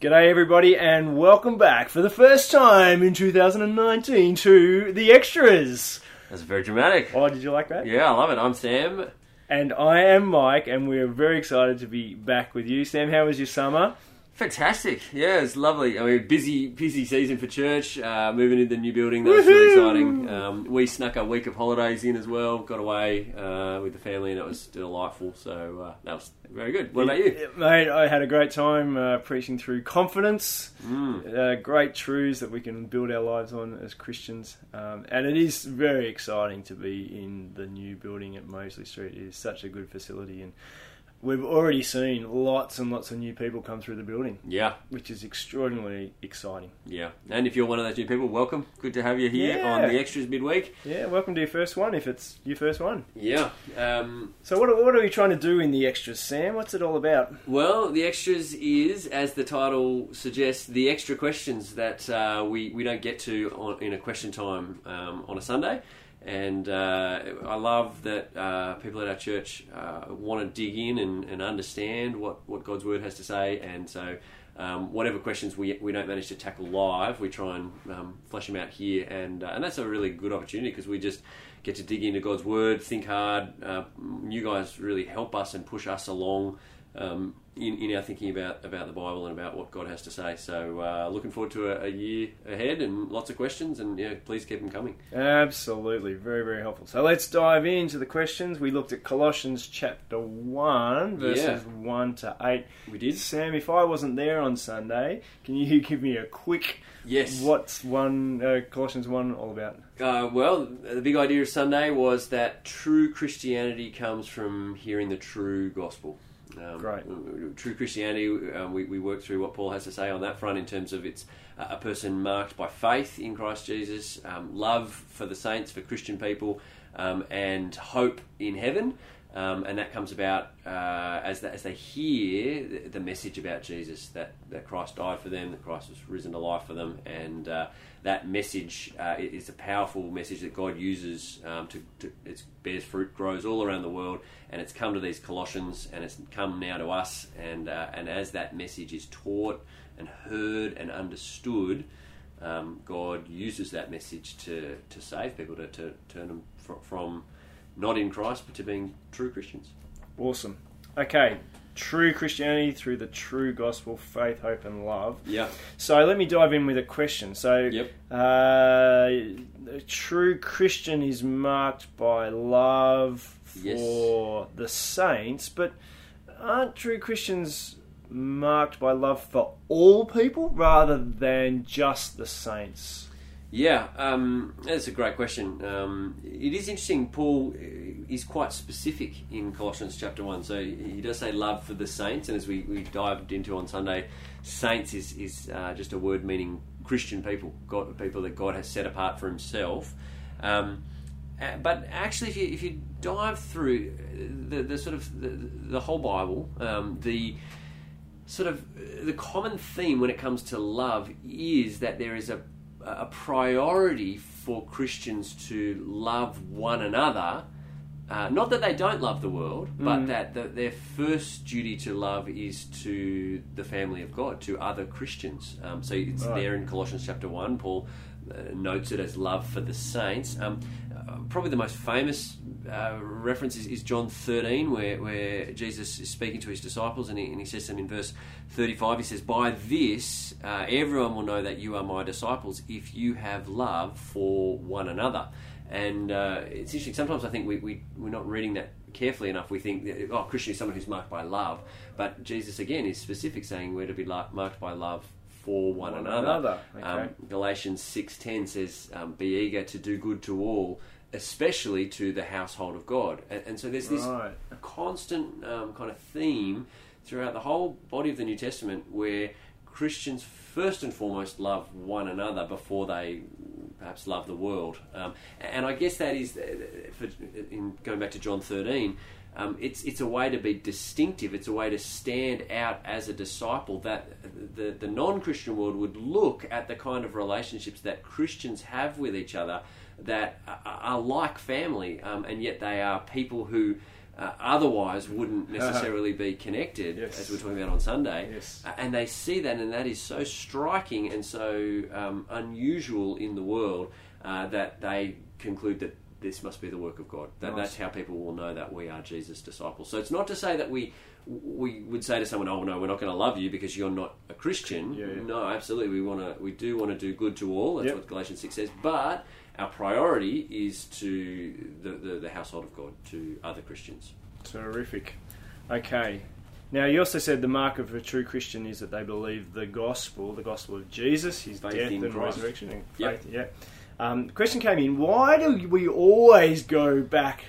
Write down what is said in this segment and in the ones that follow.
G'day, everybody, and welcome back for the first time in 2019 to The Extras. That's very dramatic. Oh, did you like that? Yeah, I love it. I'm Sam. And I am Mike, and we're very excited to be back with you. Sam, how was your summer? Fantastic. Yeah, it's lovely. I mean, busy, busy season for church. Uh, moving into the new building, that was really exciting. Um, we snuck a week of holidays in as well. Got away uh, with the family, and it was delightful. So uh, that was very good. What about you? Mate, I had a great time uh, preaching through confidence, Mm. uh, great truths that we can build our lives on as Christians. Um, and it is very exciting to be in the new building at Mosley Street. It is such a good facility, and we've already seen lots and lots of new people come through the building, Yeah, which is extraordinarily exciting. yeah. And if you're one of those new people, welcome. Good to have you here Yeah. on the extras midweek. Yeah, welcome to your first one if it's your first one. Yeah. Um, So, what, are- what are we trying to do in the extras, Sam? What's it all about? Well, the extras is, as the title suggests, the extra questions that uh, we, we don't get to on, in a question time um, on a Sunday. And uh, I love that uh, people at our church uh, want to dig in and, and understand what, what God's Word has to say. And so, um, whatever questions we, we don't manage to tackle live, we try and um, flesh them out here. And, uh, and that's a really good opportunity because we just get to dig into God's Word, think hard. Uh, you guys really help us and push us along um, in, in our thinking about, about the Bible and about what God has to say. So, uh, looking forward to a, a year ahead and lots of questions, and yeah, please keep them coming. Absolutely, very, very helpful. So, let's dive into the questions. We looked at Colossians chapter 1, verses Yeah. 1 to 8. We did? Sam, if I wasn't there on Sunday, can you give me a quick Yes. what's one uh, Colossians 1 all about? Uh, well, the big idea of Sunday was that true Christianity comes from hearing the true gospel. Um, Great. True Christianity, um, we, we work through what Paul has to say on that front in terms of it's a person marked by faith in Christ Jesus, um, love for the saints, for Christian people, um, and hope in heaven. Um, and that comes about uh, as, the, as they hear the, the message about Jesus that, that Christ died for them, that Christ was risen to life for them, and uh, that message uh, is a powerful message that God uses um, to, to it bears fruit, grows all around the world, and it's come to these Colossians, and it's come now to us, and uh, and as that message is taught and heard and understood, um, God uses that message to, to save people, to, to turn them fr- from not in Christ, but to being true Christians. Awesome. Okay, true Christianity through the true gospel, faith, hope, and love. Yeah. So let me dive in with a question. So, Yep. uh, a true Christian is marked by love Yes. for the saints, but aren't true Christians marked by love for all people rather than just the saints? Yeah, um, that's a great question. Um, it is interesting. Paul is quite specific in Colossians chapter one. So he does say love for the saints, and as we, we dived into on Sunday, saints is is uh, just a word meaning Christian people, God, people that God has set apart for Himself. Um, uh, but actually, if you if you dive through the, the sort of the, the whole Bible, um, the sort of uh, the common theme when it comes to love is that there is a a priority for Christians to love one another. Uh, not that they don't love the world, but that the, their first duty to love is to the family of God, to other Christians. Um, so it's Right. there in Colossians chapter 1. Paul uh, notes it as love for the saints. Um, probably the most famous uh, reference is, is John 13, where, where Jesus is speaking to his disciples, and he, and he says to them in verse 35, he says, By this uh, everyone will know that you are my disciples if you have love for one another. And uh, it's interesting, sometimes I think we, we, we're not reading that carefully enough. We think, that, oh, Christian is someone who's marked by love. But Jesus, again, is specific, saying we're to be marked by love for one, One another. another, okay. Um, Galatians 6.10 says, um, Be eager to do good to all, especially to the household of God. And, and so there's this Right. constant um, kind of theme throughout the whole body of the New Testament where Christians first and foremost love one another before they perhaps love the world. Um, and I guess that is, uh, for, in going back to John 13, um, it's it's a way to be distinctive. It's a way to stand out as a disciple that the the non Christian world would look at the kind of relationships that Christians have with each other that are, like family, um, and yet they are people who uh, otherwise wouldn't necessarily be connected, Yes. as we're talking about on Sunday. Yes. Uh, and they see that, and that is so striking and so um, unusual in the world uh, that they conclude that this must be the work of God. That Nice. that's how people will know that we are Jesus' disciples. So it's not to say that we we would say to someone, "Oh no, we're not going to love you because you're not a Christian." Yeah, yeah. No, absolutely, we want to. We do want to do good to all. That's Yep. what Galatians six says. But our priority is to the, the, the household of God, to other Christians. Terrific. Okay. Now, you also said the mark of a true Christian is that they believe the gospel, the gospel of Jesus, his Faith death and Christ. resurrection. And Yep. faith, yeah. Um, the question came in why do we always go back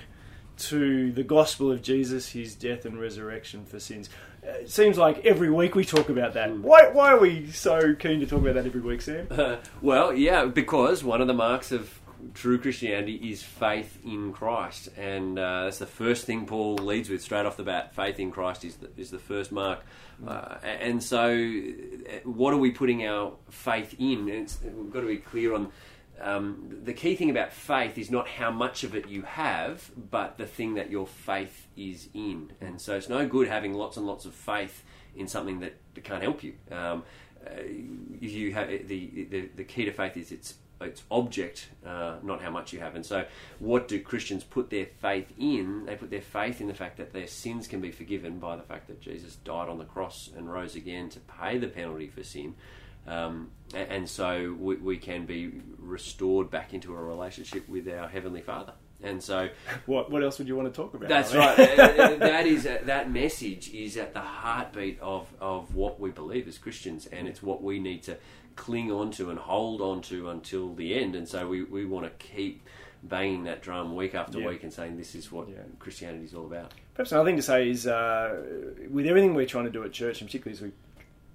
to the gospel of Jesus, his death and resurrection for sins? Uh, It seems like every week we talk about that. Hmm. Why, why are we so keen to talk about that every week, Sam? well, yeah, because one of the marks of true Christianity is faith in Christ, and uh, that's the first thing Paul leads with straight off the bat. Faith in Christ is the, is the first mark, uh, and so uh, what are we putting our faith in? It's, we've got to be clear on. Um, the key thing about faith is not how much of it you have, but the thing that your faith is in. And so it's no good having lots and lots of faith in something that, that can't help you. Um, uh, you have the, the the key to faith is its its object, uh, not how much you have. And so, what do Christians put their faith in? They put their faith in the fact that their sins can be forgiven by the fact that Jesus died on the cross and rose again to pay the penalty for sin. Um, and so we, we can be restored back into a relationship with our heavenly Father. And so What, what else would you want to talk about? that's right. That is uh, that message is at the heartbeat of, of what we believe as Christians, and it's what we need to cling on to and hold on to until the end. And so we, we want to keep banging that drum week after Yeah. week and saying this is what Yeah. Christianity is all about. Perhaps another thing to say is, uh, with everything we're trying to do at church, and particularly as we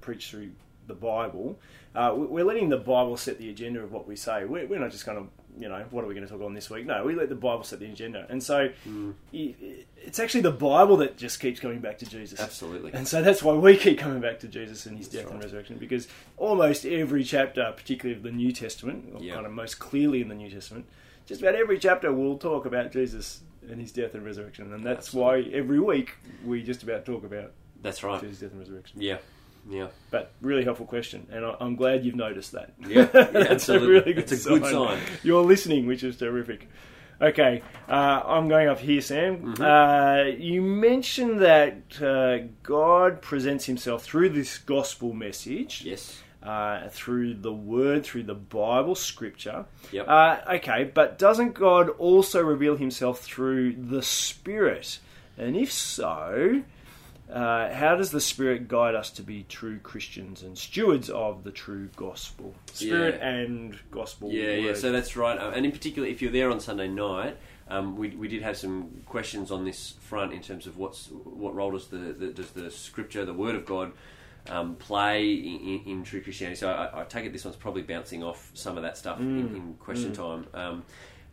preach through the Bible, uh, we- we're letting the Bible set the agenda of what we say. We're, we're not just going of, you know, what are we going to talk on this week? No, we let the Bible set the agenda. And so hmm. i- it's actually the Bible that just keeps coming back to Jesus. Absolutely. And so that's why we keep coming back to Jesus and his That's death and resurrection, because almost every chapter, particularly of the New Testament, or Yeah. kind of most clearly in the New Testament, just about every chapter will talk about Jesus and his death and resurrection. And that's why every week we just about talk about That's right. Jesus' death and resurrection. Yeah. Yeah. But really helpful question, and I- I'm glad you've noticed that. Yeah, yeah, that's absolutely. a really good, It's a good sign. You're listening, which is terrific. Okay, uh, I'm going up here, Sam. Mm-hmm. Uh, you mentioned that uh, God presents Himself through this gospel message, Yes. uh, through the Word, through the Bible, Scripture. Yep. Uh, okay, but doesn't God also reveal Himself through the Spirit? And if so, uh, how does the Spirit guide us to be true Christians and stewards of the true gospel? Spirit Yeah. and gospel. Yeah, yeah. So that's right. Uh, and in particular, if you're there on Sunday night, um, we, we did have some questions on this front in terms of what's what role does the, the does the Scripture, the Word of God, um, play in, in, in true Christianity. So I, I take it this one's probably bouncing off some of that stuff in, in question time. Um,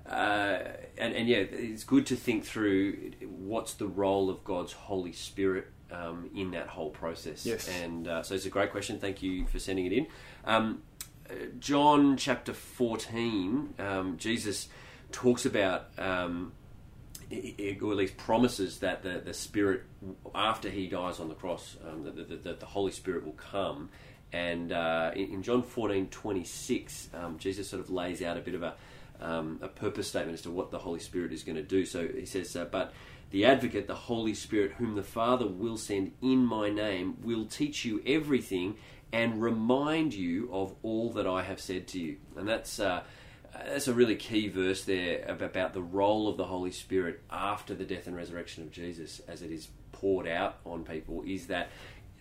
uh, and, and yeah, it's good to think through what's the role of God's Holy Spirit um, in that whole process. Yes. And uh, so it's a great question. Thank you for sending it in. Um, uh, John chapter 14, um, Jesus talks about, um, or at least promises that the, the Spirit, after he dies on the cross, um, that, that, that the Holy Spirit will come. And uh, in, in John 14, 26, um, Jesus sort of lays out a bit of a, um, a purpose statement as to what the Holy Spirit is going to do. So he says, uh, But the advocate, the Holy Spirit, whom the Father will send in my name, will teach you everything and remind you of all that I have said to you. And that's. Uh, that's a really key verse there about the role of the Holy Spirit after the death and resurrection of Jesus as it is poured out on people is that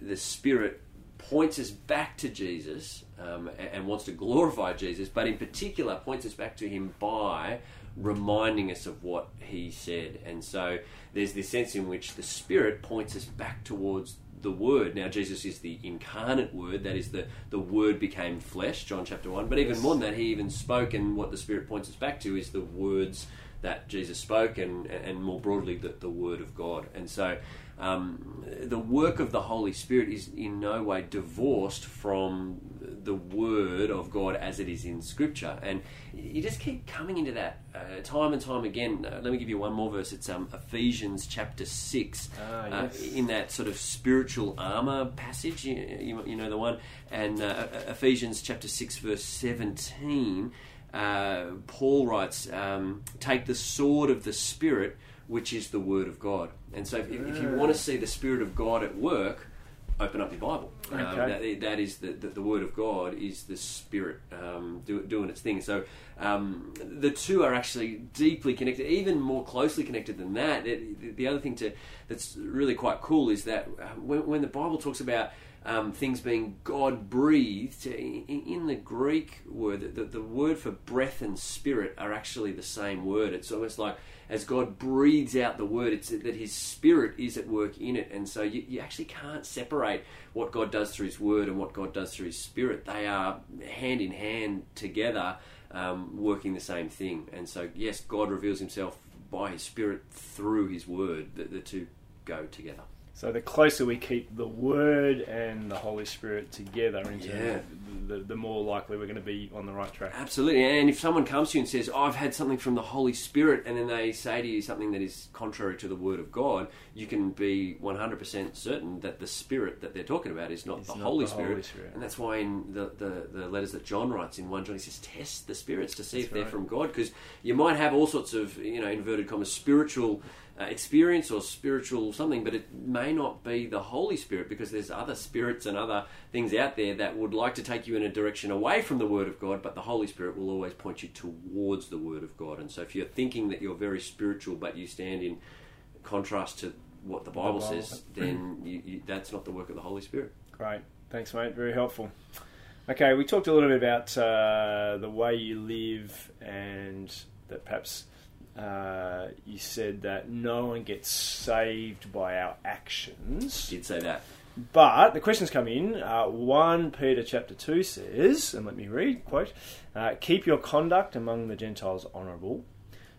the Spirit points us back to Jesus um, and wants to glorify Jesus, but in particular points us back to Him by reminding us of what He said. And so there's this sense in which the Spirit points us back towards the Word. Now, Jesus is the incarnate Word, that is, the, the Word became flesh, John chapter 1. But even more than that, He even spoke, and what the Spirit points us back to is the words that Jesus spoke, and and more broadly the, the Word of God. And so, um, the work of the Holy Spirit is in no way divorced from the Word of God as it is in Scripture. And you just keep coming into that uh, time and time again. Uh, let me give you one more verse. It's um, Ephesians chapter 6. Ah, uh, in that sort of spiritual armor passage, you, you, you know the one. And uh, Ephesians chapter 6, verse 17. Uh, Paul writes, um, "Take the sword of the Spirit, which is the Word of God." And so, if, if you want to see the Spirit of God at work, open up your Bible. Um, that, that is the, the, the Word of God is the Spirit um, do, doing its thing. So um, the two are actually deeply connected, even more closely connected than that. It- the other thing to, that's really quite cool is that uh, when, when the Bible talks about um, things being God breathed, in, the Greek word, the, the word for breath and spirit are actually the same word. It's almost like as God breathes out the word, it's that His Spirit is at work in it, and so you, you actually can't separate what God does through His Word and what God does through His Spirit. They are hand in hand together, um, working the same thing. And so, yes, God reveals Himself by His Spirit through His Word. The, the two go together. So the closer we keep the Word and the Holy Spirit together, in terms Yeah. of the, the more likely we're going to be on the right track. Absolutely. And if someone comes to you and says, oh, I've had something from the Holy Spirit, and then they say to you something that is contrary to the Word of God, you can be 100% certain that the Spirit that they're talking about is not, It's the, not Holy the Spirit. Holy Spirit. And that's why in the, the, the letters that John writes in 1 John, he says, test the spirits to see That's if they're from God, because you might have all sorts of, you know, inverted commas, spiritual uh, experience or spiritual something, but it may not be the Holy Spirit because there's other spirits and other things out there that would like to take you in a direction away from the Word of God, but the Holy Spirit will always point you towards the Word of God. And so if you're thinking that you're very spiritual, but you stand in contrast to what the Bible, Bible. says, then you, you, that's not the work of the Holy Spirit. Great. Thanks, mate. Very helpful. Okay, we talked a little bit about uh, the way you live and that perhaps uh, you said that no one gets saved by our actions. Did say that. But the questions come in. Uh, 1 Peter chapter 2 says, and let me read, quote, uh, Keep your conduct among the Gentiles honourable,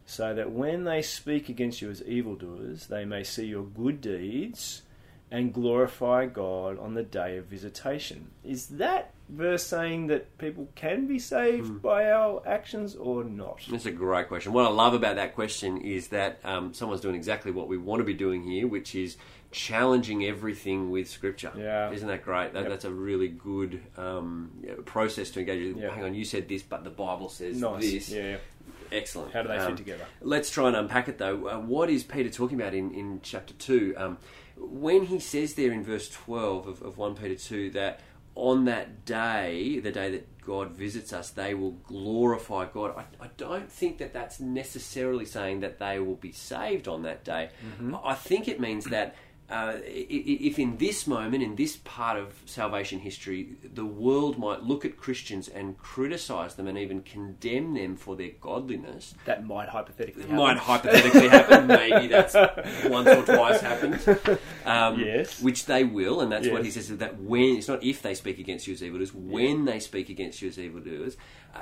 so that when they speak against you as evildoers, they may see your good deeds and glorify God on the day of visitation. Is that verse saying that people can be saved by our actions or not? That's a great question. What I love about that question is that um, someone's doing exactly what we want to be doing here, which is challenging everything with Scripture. Yeah. Isn't that great? That, Yep. That's a really good um, process to engage with. Yeah. Hang on, you said this, but the Bible says Nice. this. Yeah, yeah. Excellent. How do they Um, fit together? Let's try and unpack it though. Uh, what is Peter talking about in, in chapter 2? Um, when he says there in verse 12 of, of 1 Peter 2 that on that day, the day that God visits us, they will glorify God. I, I don't think that that's necessarily saying that they will be saved on that day. Mm-hmm. I I think it means that uh, if in this moment, in this part of salvation history, the world might look at Christians and criticize them and even condemn them for their godliness, That might hypothetically happen. might hypothetically happen. Maybe that's once or twice happened. Um, Yes. Which they will, and that's what he Yes. says that when, it's not if they speak against you as evildoers, when they speak against you as evildoers. Uh,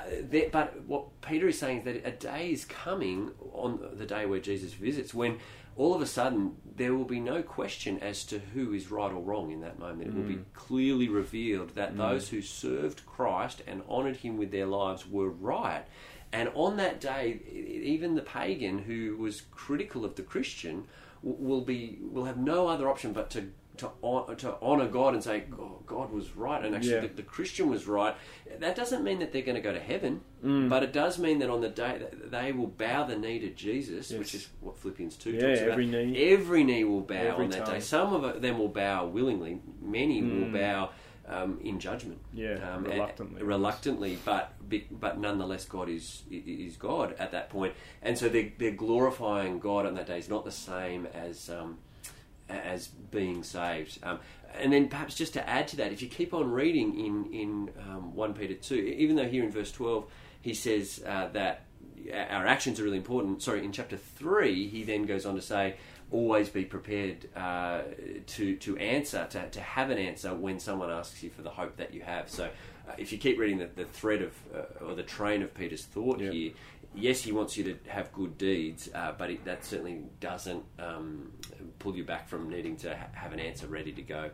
but what Peter is saying is that a day is coming on the day where Jesus visits when all of a sudden there will be no question as to who is right or wrong in that moment. It will be mm. clearly revealed that mm. those who served Christ and honoured him with their lives were right. And on that day, even the pagan who was critical of the Christian will be will have no other option but to to, hon- to honor God and say oh, God was right, and actually Yeah. the, the Christian was right. That doesn't mean that they're going to go to heaven, Mm. but it does mean that on the day that they will bow the knee to Jesus, Yes. which is what Philippians two Yeah, talks about. every knee. every knee will bow Every on that tongue. day. Some of them will bow willingly. Many will Mm. bow um, in judgment. Yeah, um, reluctantly. reluctantly, but but nonetheless, God is is God at that point, and so they're, they're glorifying God on that day. Is not the same as um, as being saved. Um, and then perhaps just to add to that, if you keep on reading in in um, one Peter two, even though here in verse twelve he says uh, that our actions are really important. Sorry, in chapter three he then goes on to say. Always be prepared uh, to to answer to, to have an answer when someone asks you for the hope that you have. So, uh, if you keep reading the, the thread of uh, or the train of Peter's thought Yeah. here, yes, He wants you to have good deeds, uh, but it, that certainly doesn't um, pull you back from needing to ha- have an answer ready to go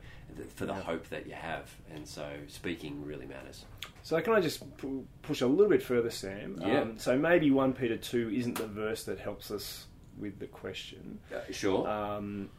for the Yeah. hope that you have. And so, speaking really matters. So can I just pu- push a little bit further, Sam? Yeah. Um, so maybe one Peter two isn't the verse that helps us with the question. Uh, sure. Um,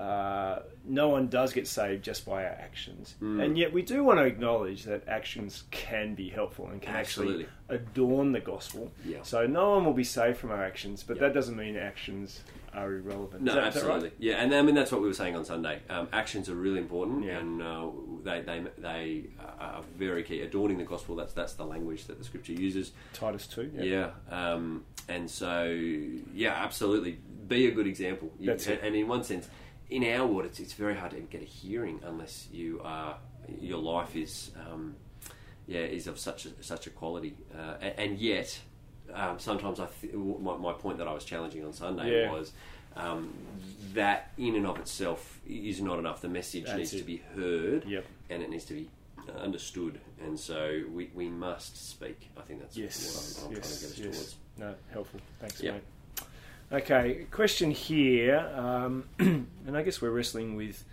uh, no one does get saved just by our actions, Mm. and yet we do want to acknowledge that actions can be helpful and can Absolutely. actually adorn the gospel. Yeah. So no one will be saved from our actions, but Yeah. that doesn't mean actions are irrelevant. No, that- that right? absolutely. Yeah, and I mean that's what we were saying on Sunday. Um, actions are really important, Yeah. and uh, they they they are very key. Adorning the gospel. That's that's the language that the scripture uses. Titus two. Yeah, um, and so yeah, absolutely. Be a good example. You- That's it. and, and in one sense, in our world, it's, it's very hard to get a hearing unless you are your life is um, yeah is of such a, such a quality, uh, and, and yet um, sometimes I th- my, my point that I was challenging on Sunday Yeah. was. Um, that in and of itself is not enough. The message That's needs it. to be heard, Yep. and it needs to be understood. And so we, we must speak. I think that's Yes. what I'm, I'm yes. trying to get us yes. towards. No, helpful. Thanks, Yeah. mate. Okay, question here, um, and I guess we're wrestling with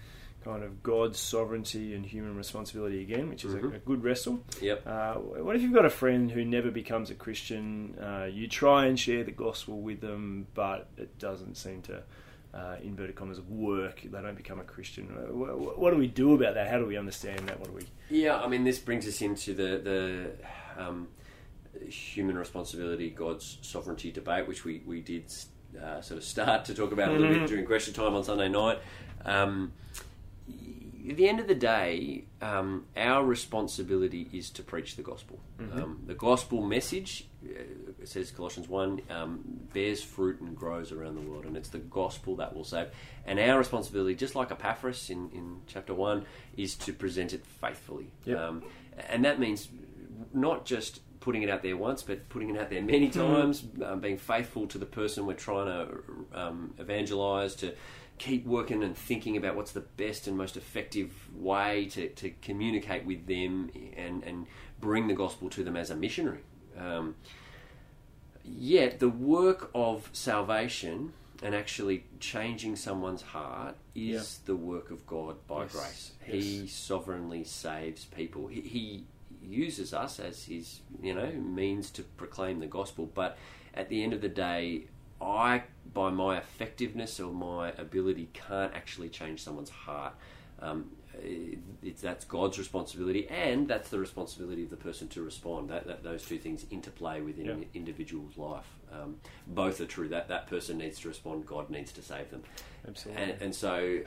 kind of God's sovereignty and human responsibility again, which is Mhm. a, a good wrestle. Yep. Uh, what if you've got a friend who never becomes a Christian? Uh, you try and share the gospel with them, but it doesn't seem to, uh, inverted commas, work. They don't become a Christian. Uh, What, what do we do about that? How do we understand that? What do we? Yeah, I mean, this brings us into the the um, human responsibility, God's sovereignty debate, which we we did uh, sort of start to talk about a little bit during question time on Sunday night. Um, at the end of the day, um, our responsibility is to preach the gospel. Mhm. Um, the gospel message, uh, it says Colossians 1, um, bears fruit and grows around the world, and it's the gospel that will save. And our responsibility, just like Epaphras in, in chapter 1, is to present it faithfully. Yep. Um, and that means not just putting it out there once, but putting it out there many times, um, being faithful to the person we're trying to um, evangelize, to keep working and thinking about what's the best and most effective way to, to communicate with them and, and bring the gospel to them as a missionary. Um, yet, the work of salvation and actually changing someone's heart is the work of God by Yes, grace. yes. He sovereignly saves people. He, he uses us as his, you know, means to proclaim the gospel. But at the end of the day, I, by my effectiveness or my ability, can't actually change someone's heart. Um, it, that's God's responsibility, and that's the responsibility of the person to respond. That, that those two things interplay within Yeah. an individual's life. Um, both are true. That that person needs to respond. God needs to save them. Absolutely. And, and so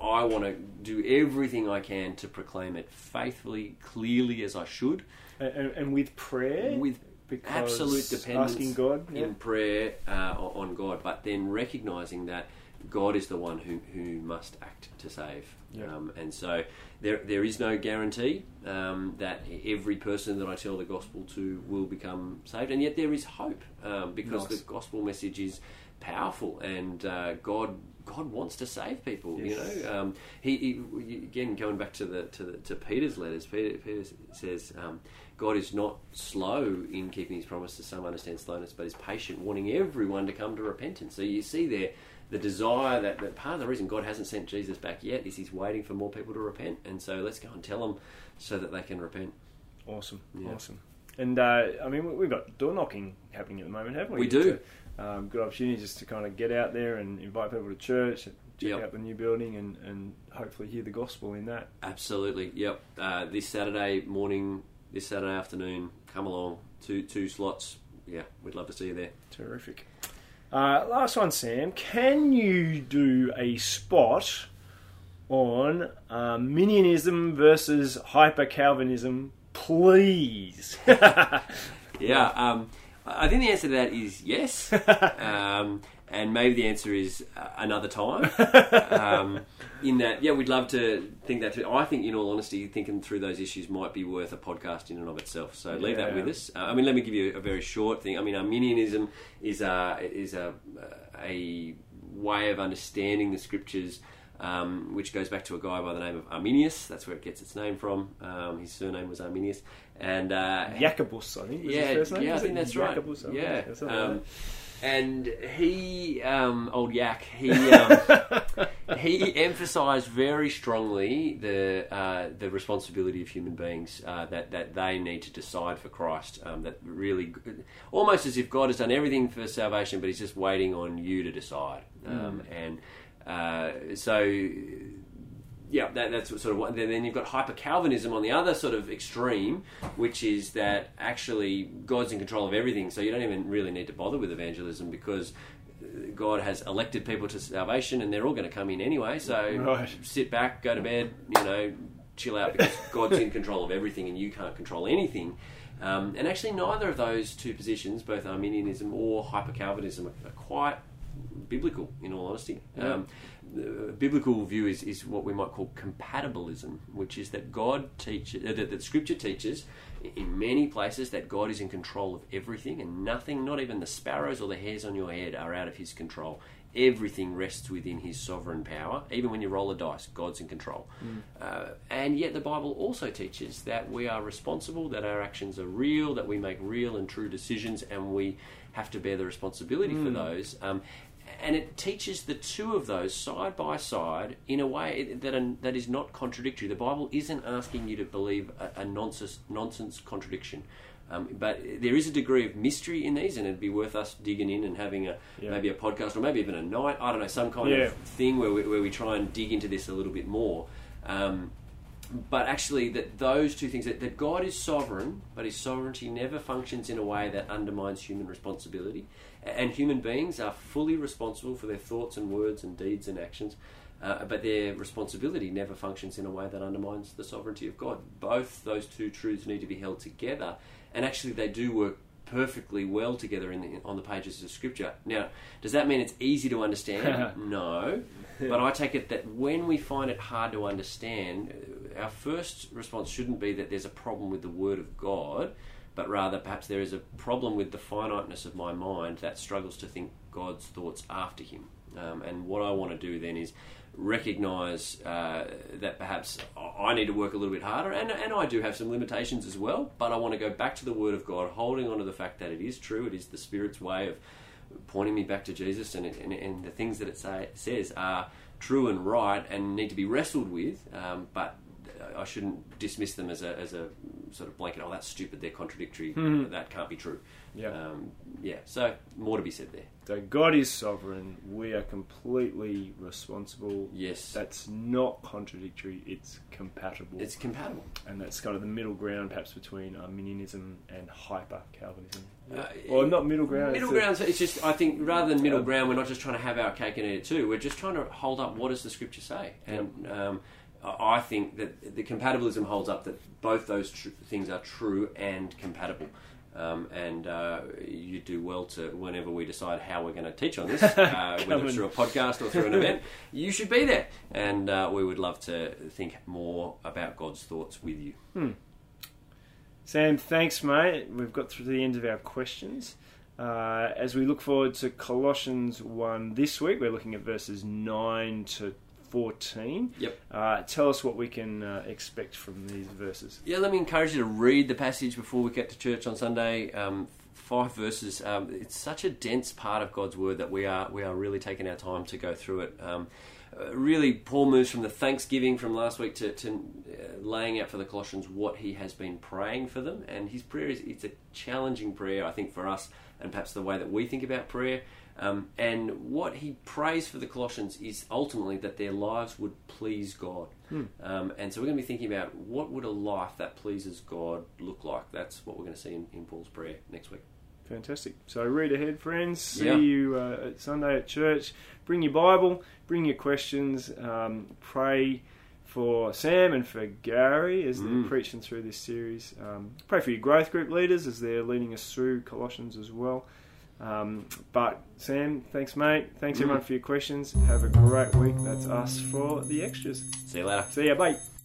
I want to do everything I can to proclaim it faithfully, clearly as I should, and, and, and with prayer, with because absolute dependence asking God. Yeah. in prayer uh, on God, but then recognizing that God is the one who, who must act to save. Yeah. Um, and so there, there is no guarantee um, that every person that I tell the gospel to will become saved, and yet there is hope um, because Nice. the gospel message is powerful, and uh, God God wants to save people. Yes. You know, um, he, he again going back to the to, the, to Peter's letters. Peter, Peter says. Um, God is not slow in keeping his promises. Some understand slowness, but is patient, wanting everyone to come to repentance. So you see there the desire that, that part of the reason God hasn't sent Jesus back yet is he's waiting for more people to repent. And so let's go and tell them so that they can repent. Awesome, Yeah. awesome. And uh, I mean, we- we've got door knocking happening at the moment, haven't we? We do. Um, good opportunity just to kind of get out there and invite people to church, check Yep. out the new building, and, and hopefully hear the gospel in that. Absolutely. Yep. Uh, this Saturday morning, this Saturday afternoon, come along. Two two slots. Yeah, we'd love to see you there. Terrific. Uh, last one, Sam. Can you do a spot on uh, Arminianism versus hyper Calvinism, please? Yeah, um, I think the answer to that is yes, um, and maybe the answer is uh, another time. Um, in that, yeah, we'd love to think that through. I think, in all honesty, thinking through those issues might be worth a podcast in and of itself. So leave that with us. Uh, I mean, let me give you a very short thing. I mean, Arminianism is a is a a way of understanding the scriptures. Um, which goes back to a guy by the name of Arminius. That's where it gets its name from. Um, his surname was Arminius, and uh, Jacobus, I think. Was yeah, his first name? yeah, I think that's right. Jacobus, think, Yeah, um, and he, um, old Yak, he um, he emphasised very strongly the uh, the responsibility of human beings uh, that that they need to decide for Christ. Um, that really, almost as if God has done everything for salvation, but He's just waiting on you to decide. Um, And uh, so yeah, that, that's what sort of what. Then, you've got hyper Calvinism on the other sort of extreme, which is that actually God's in control of everything, so you don't even really need to bother with evangelism because God has elected people to salvation, and they're all going to come in anyway. So Right. sit back, go to bed, you know, chill out because God's in control of everything, and you can't control anything. Um, and actually, neither of those two positions, both Arminianism or hyper Calvinism, are quite biblical, in all honesty. Yeah. Um, the biblical view is, is what we might call compatibilism, which is that God teaches, uh, that, that Scripture teaches in many places that God is in control of everything and nothing, not even the sparrows or the hairs on your head, are out of His control. Everything rests within His sovereign power. Even when you roll a dice, God's in control. Uh, and yet, the Bible also teaches that we are responsible, that our actions are real, that we make real and true decisions, and we have to bear the responsibility for those. Um, and it teaches the two of those side by side in a way that are, that is not contradictory. The Bible isn't asking you to believe a, a nonsense nonsense contradiction. Um, but there is a degree of mystery in these, and it'd be worth us digging in and having a Yeah. maybe a podcast or maybe even a night. I don't know, some kind Yeah. of thing where we, where we try and dig into this a little bit more. Um, but actually, that those two things that, that God is sovereign, but His sovereignty never functions in a way that undermines human responsibility, and human beings are fully responsible for their thoughts and words and deeds and actions. Uh, but their responsibility never functions in a way that undermines the sovereignty of God. Both those two truths need to be held together, and actually, they do work perfectly well together in the, on the pages of Scripture. Now, does that mean it's easy to understand? no. But I take it that when we find it hard to understand, uh, our first response shouldn't be that there's a problem with the Word of God, but rather perhaps there is a problem with the finiteness of my mind that struggles to think God's thoughts after Him. Um, and what I want to do then is recognize uh, that perhaps I need to work a little bit harder, and, and I do have some limitations as well, but I want to go back to the Word of God, holding on to the fact that it is true, it is the Spirit's way of pointing me back to Jesus, and, and, and the things that it say, says are true and right and need to be wrestled with, um, but I shouldn't dismiss them as a, as a sort of blanket, oh, that's stupid, they're contradictory, that can't be true. Yeah. Um, yeah, so more to be said there. So God is sovereign. We are completely responsible. Yes. That's not contradictory. It's compatible. It's compatible. and that's kind of the middle ground, perhaps between Arminianism and hyper Calvinism. Uh, or not middle ground. Middle it's a- ground. It's just I think rather than middle Yeah. ground, we're not just trying to have our cake and eat it too. We're just trying to hold up what does the scripture say, and um, I think that the compatibilism holds up that both those tr- things are true and compatible. Um, and uh, you do well to whenever we decide how we're going to teach on this, uh, whether it's through a podcast or through an event, you should be there, and uh, we would love to think more about God's thoughts with you. Sam, thanks, mate. We've got through to the end of our questions. Uh, as we look forward to Colossians 1 this week, we're looking at verses 9 to 14. Yep. Uh, tell us what we can uh, expect from these verses. Yeah, let me encourage you to read the passage before we get to church on Sunday. Um, five verses. Um, it's such a dense part of God's word that we are we are really taking our time to go through it. Um, uh, really, Paul moves from the thanksgiving from last week to, to uh, laying out for the Colossians what he has been praying for them, and his prayer is it's a challenging prayer, I think, for us, and perhaps the way that we think about prayer. Um, and what he prays for the Colossians is ultimately that their lives would please God. Um, and so we're going to be thinking about what would a life that pleases God look like. That's what we're going to see in, in Paul's prayer next week. Fantastic. So read ahead, friends. See Yeah. you uh, at Sunday at church. Bring your Bible, bring your questions, um, pray for Sam and for Gary as they're Mm. preaching through this series. Um, pray for your growth group leaders as they're leading us through Colossians as well. Um, but Sam, thanks, mate. Thanks Mm. everyone for your questions. Have a great week. That's us for the extras. See you later. See ya, bye.